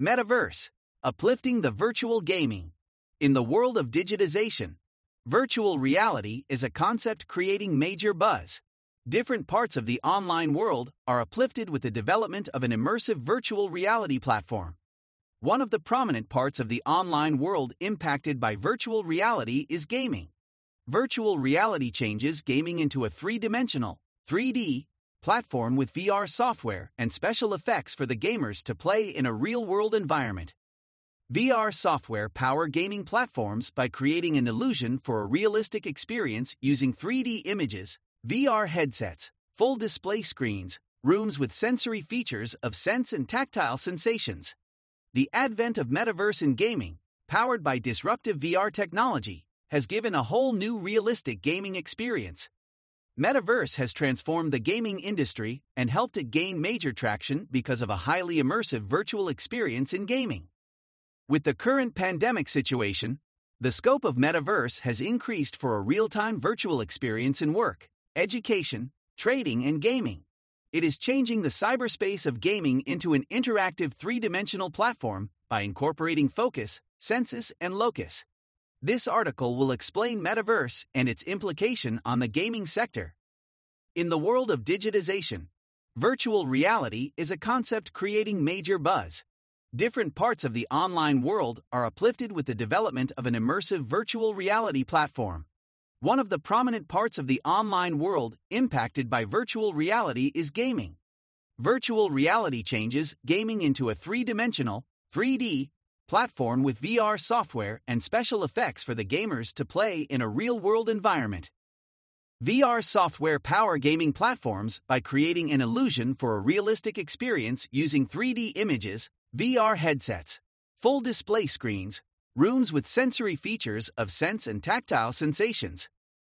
Metaverse, uplifting the virtual gaming. In the world of digitization, virtual reality is a concept creating major buzz. Different parts of the online world are uplifted with the development of an immersive virtual reality platform. One of the prominent parts of the online world impacted by virtual reality is gaming. Virtual reality changes gaming into a three dimensional, 3D, platform with VR software and special effects for the gamers to play in a real world environment. VR software power gaming platforms by creating an illusion for a realistic experience using 3D images, VR headsets, full display screens, rooms with sensory features of sense and tactile sensations. The advent of metaverse in gaming, powered by disruptive VR technology, has given a whole new realistic gaming experience. Metaverse has transformed the gaming industry and helped it gain major traction because of a highly immersive virtual experience in gaming. With the current pandemic situation, the scope of Metaverse has increased for a real time virtual experience in work, education, trading, and gaming. It is changing the cyberspace of gaming into an interactive three dimensional platform by incorporating focus, sensus, and locus. This article will explain metaverse and its implication on the gaming sector. In the world of digitization, virtual reality is a concept creating major buzz. Different parts of the online world are uplifted with the development of an immersive virtual reality platform. One of the prominent parts of the online world impacted by virtual reality is gaming. Virtual reality changes gaming into a three dimensional, 3D, platform with VR software and special effects for the gamers to play in a real world environment. VR software power gaming platforms by creating an illusion for a realistic experience using 3D images, VR headsets, full display screens, rooms with sensory features of sense and tactile sensations.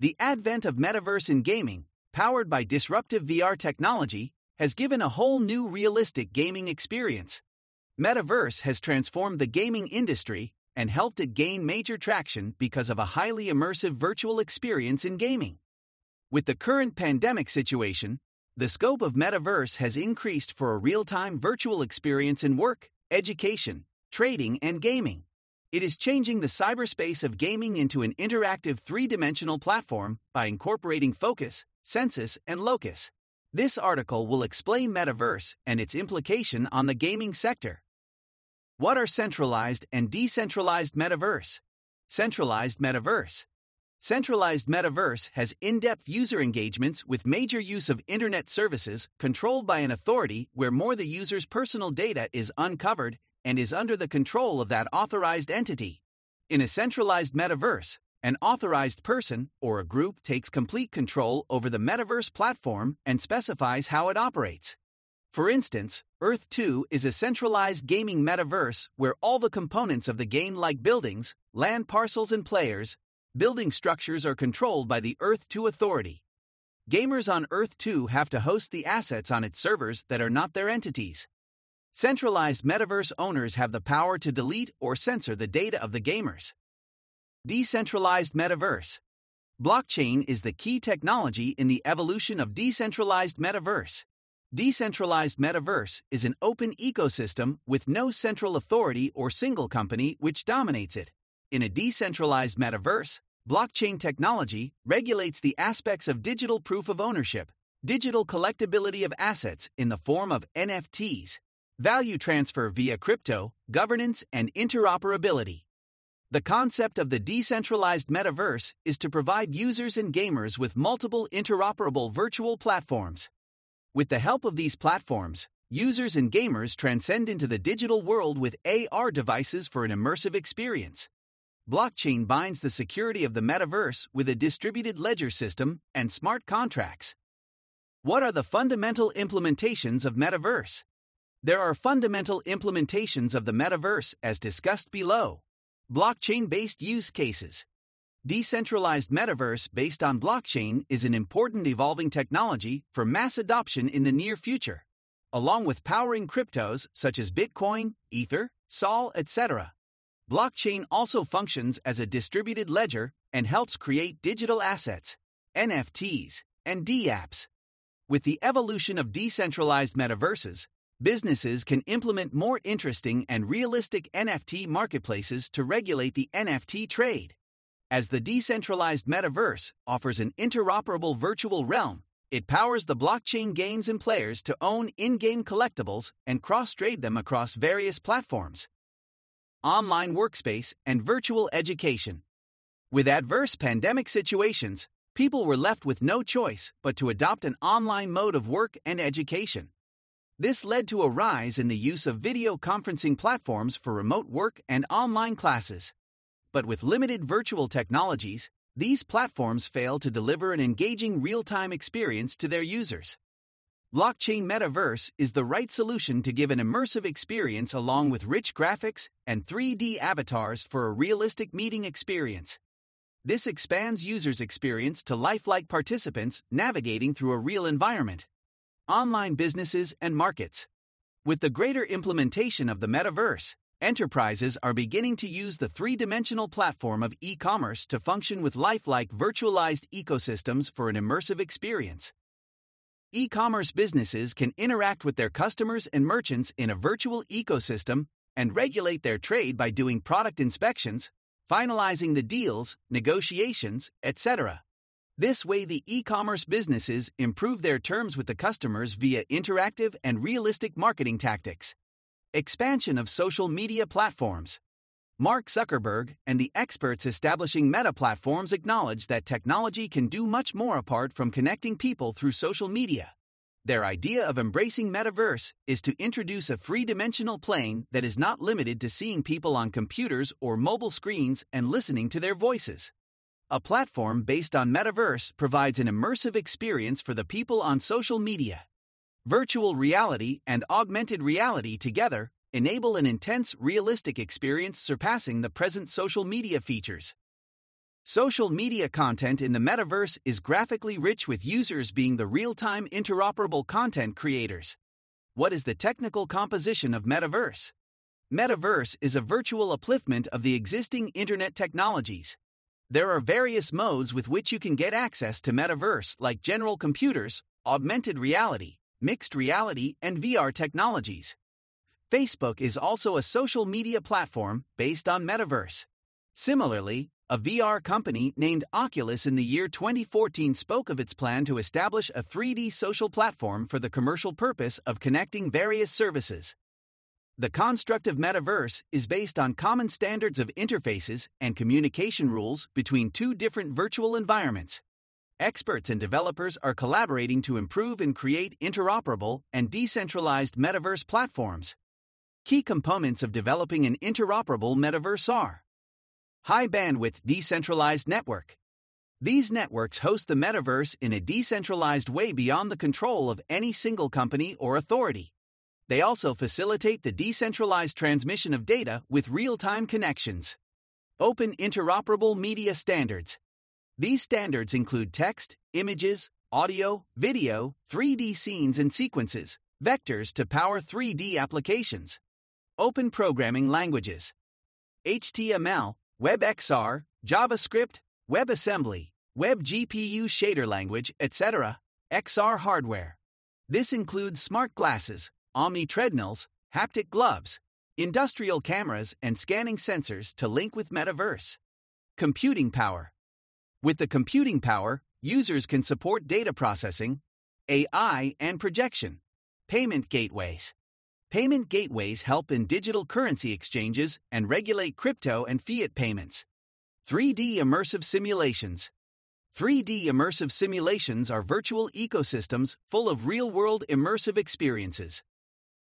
The advent of metaverse in gaming, powered by disruptive VR technology, has given a whole new realistic gaming experience. Metaverse has transformed the gaming industry and helped it gain major traction because of a highly immersive virtual experience in gaming. With the current pandemic situation, the scope of Metaverse has increased for a real time virtual experience in work, education, trading, and gaming. It is changing the cyberspace of gaming into an interactive three dimensional platform by incorporating focus, sensus, and locus. This article will explain Metaverse and its implication on the gaming sector. What are centralized and decentralized metaverse? Centralized metaverse. Centralized metaverse has in depth user engagements with major use of internet services controlled by an authority where more the user's personal data is uncovered and is under the control of that authorized entity. In a centralized metaverse, an authorized person or a group takes complete control over the metaverse platform and specifies how it operates. For instance, Earth 2 is a centralized gaming metaverse where all the components of the game, like buildings, land parcels, and players, building structures, are controlled by the Earth 2 Authority. Gamers on Earth 2 have to host the assets on its servers that are not their entities. Centralized metaverse owners have the power to delete or censor the data of the gamers. Decentralized metaverse. Blockchain is the key technology in the evolution of decentralized metaverse. Decentralized metaverse is an open ecosystem with no central authority or single company which dominates it. In a decentralized metaverse, blockchain technology regulates the aspects of digital proof of ownership, digital collectability of assets in the form of NFTs, value transfer via crypto, governance, and interoperability. The concept of the decentralized metaverse is to provide users and gamers with multiple interoperable virtual platforms. With the help of these platforms, users and gamers transcend into the digital world with AR devices for an immersive experience. Blockchain binds the security of the metaverse with a distributed ledger system and smart contracts. What are the fundamental implementations of metaverse? There are fundamental implementations of the metaverse as discussed below. Blockchain based use cases. Decentralized metaverse based on blockchain is an important evolving technology for mass adoption in the near future, along with powering cryptos such as Bitcoin, Ether, Sol, etc. Blockchain also functions as a distributed ledger and helps create digital assets, NFTs, and DApps. With the evolution of decentralized metaverses, businesses can implement more interesting and realistic NFT marketplaces to regulate the NFT trade. As the decentralized metaverse offers an interoperable virtual realm, it powers the blockchain games and players to own in game collectibles and cross trade them across various platforms. Online workspace and virtual education. With adverse pandemic situations, people were left with no choice but to adopt an online mode of work and education. This led to a rise in the use of video conferencing platforms for remote work and online classes. But with limited virtual technologies, these platforms fail to deliver an engaging real time experience to their users. Blockchain Metaverse is the right solution to give an immersive experience along with rich graphics and 3D avatars for a realistic meeting experience. This expands users' experience to lifelike participants navigating through a real environment. Online businesses and markets. With the greater implementation of the metaverse, enterprises are beginning to use the three dimensional platform of e commerce to function with lifelike virtualized ecosystems for an immersive experience. E commerce businesses can interact with their customers and merchants in a virtual ecosystem and regulate their trade by doing product inspections, finalizing the deals, negotiations, etc. This way, the e commerce businesses improve their terms with the customers via interactive and realistic marketing tactics. Expansion of social media platforms. Mark Zuckerberg and the experts establishing meta platforms acknowledge that technology can do much more apart from connecting people through social media. Their idea of embracing metaverse is to introduce a three dimensional plane that is not limited to seeing people on computers or mobile screens and listening to their voices. A platform based on metaverse provides an immersive experience for the people on social media. Virtual reality and augmented reality together enable an intense, realistic experience surpassing the present social media features. Social media content in the metaverse is graphically rich with users being the real time interoperable content creators. What is the technical composition of metaverse? Metaverse is a virtual upliftment of the existing internet technologies. There are various modes with which you can get access to metaverse, like general computers, augmented reality, mixed reality, and VR technologies. Facebook is also a social media platform based on metaverse. Similarly, a VR company named Oculus in the year 2014 spoke of its plan to establish a 3D social platform for the commercial purpose of connecting various services. The construct of metaverse is based on common standards of interfaces and communication rules between two different virtual environments. Experts and developers are collaborating to improve and create interoperable and decentralized metaverse platforms. Key components of developing an interoperable metaverse are high bandwidth decentralized network. These networks host the metaverse in a decentralized way beyond the control of any single company or authority. They also facilitate the decentralized transmission of data with real time connections. Open interoperable media standards. These standards include text, images, audio, video, 3D scenes and sequences, vectors to power 3D applications. Open programming languages HTML, WebXR, JavaScript, WebAssembly, WebGPU shader language, etc. XR hardware. This includes smart glasses, Omni treadmills, haptic gloves, industrial cameras, and scanning sensors to link with Metaverse. Computing power. With the computing power, users can support data processing, AI, and projection. Payment gateways. Payment gateways help in digital currency exchanges and regulate crypto and fiat payments. 3D immersive simulations. 3D immersive simulations are virtual ecosystems full of real world immersive experiences.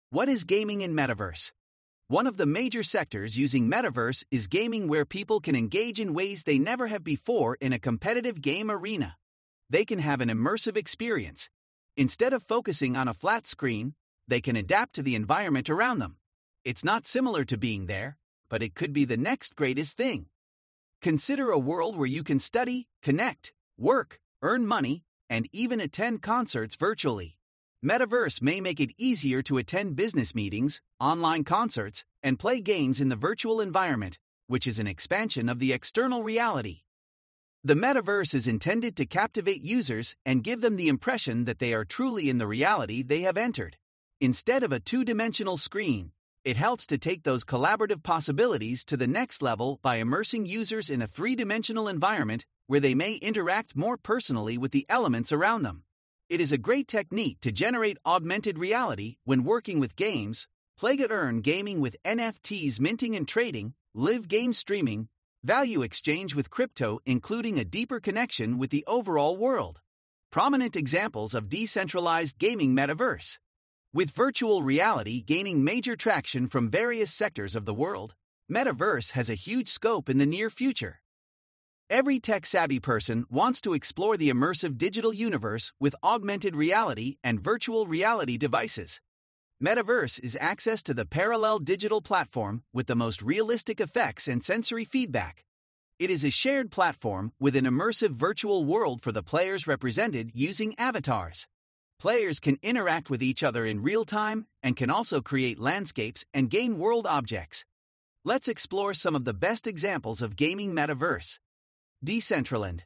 What is gaming in Metaverse? One of the major sectors using metaverse is gaming where people can engage in ways they never have before in a competitive game arena. They can have an immersive experience. Instead of focusing on a flat screen, they can adapt to the environment around them. It's not similar to being there, but it could be the next greatest thing. Consider a world where you can study, connect, work, earn money, and even attend concerts virtually. Metaverse may make it easier to attend business meetings, online concerts, and play games in the virtual environment, which is an expansion of the external reality. The metaverse is intended to captivate users and give them the impression that they are truly in the reality they have entered. Instead of a two-dimensional screen, it helps to take those collaborative possibilities to the next level by immersing users in a three-dimensional environment where they may interact more personally with the elements around them. It is a great technique to generate augmented reality when working with games, play to earn gaming with NFTs minting and trading, live game streaming, value exchange with crypto including a deeper connection with the overall world. Prominent examples of decentralized gaming metaverse. With virtual reality gaining major traction from various sectors of the world, metaverse has a huge scope in the near future. Every tech savvy person wants to explore the immersive digital universe with augmented reality and virtual reality devices. Metaverse is access to the parallel digital platform with the most realistic effects and sensory feedback. It is a shared platform with an immersive virtual world for the players represented using avatars. Players can interact with each other in real time and can also create landscapes and game world objects. Let's explore some of the best examples of gaming metaverse. Decentraland.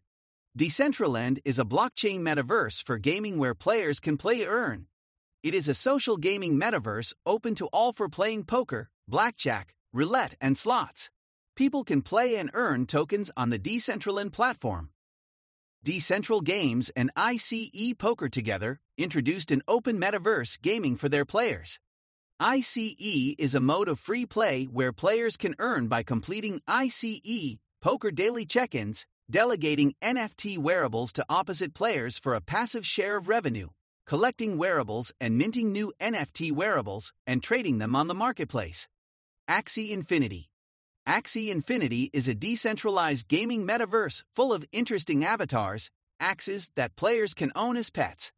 Decentraland is a blockchain metaverse for gaming where players can play earn. It is a social gaming metaverse open to all for playing poker, blackjack, roulette, and slots. People can play and earn tokens on the Decentraland platform. Decentral Games and ICE Poker Together introduced an open metaverse gaming for their players. ICE is a mode of free play where players can earn by completing ICE poker daily check ins, delegating NFT wearables to opposite players for a passive share of revenue, collecting wearables and minting new NFT wearables, and trading them on the marketplace. Axie Infinity Axie Infinity is a decentralized gaming metaverse full of interesting avatars, Axies that players can own as pets.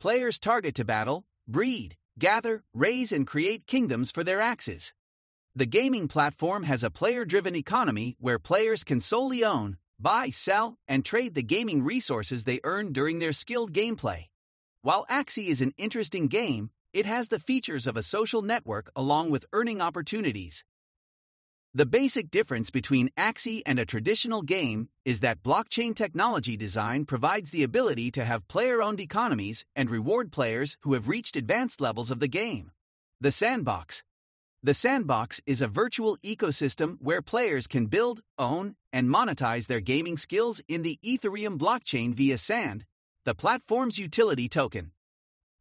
Players target to battle, breed, gather, raise, and create kingdoms for their Axies. The gaming platform has a player driven economy where players can solely own, buy, sell, and trade the gaming resources they earn during their skilled gameplay. While Axie is an interesting game, it has the features of a social network along with earning opportunities, the basic difference between Axie and a traditional game is that blockchain technology design provides the ability to have player owned economies and reward players who have reached advanced levels of the game. The Sandbox The Sandbox is a virtual ecosystem where players can build, own, and monetize their gaming skills in the Ethereum blockchain via Sand, the platform's utility token.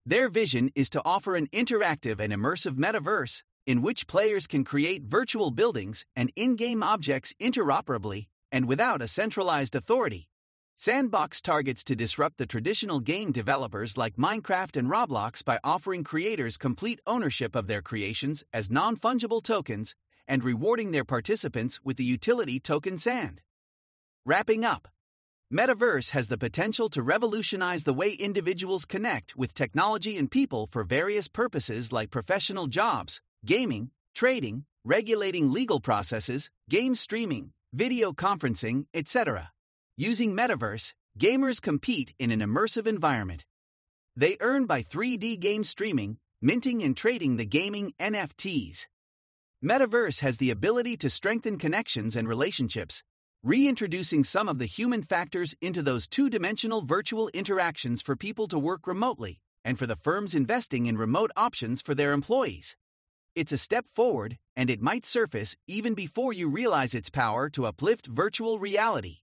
Their vision is to offer an interactive and immersive metaverse in which players can create virtual buildings and in-game objects interoperably and without a centralized authority. Sandbox targets to disrupt the traditional game developers like Minecraft and Roblox by offering creators complete ownership of their creations as non-fungible tokens and rewarding their participants with the utility token Sand. Wrapping up, Metaverse has the potential to revolutionize the way individuals connect with technology and people for various purposes like professional jobs, gaming, trading, regulating legal processes, game streaming, video conferencing, etc. Using Metaverse, gamers compete in an immersive environment. They earn by 3D game streaming, minting and trading the gaming NFTs. Metaverse has the ability to strengthen connections and relationships, reintroducing some of the human factors into those two dimensional virtual interactions for people to work remotely and for the firms investing in remote options for their employees. It's a step forward, and it might surface even before you realize its power to uplift virtual reality.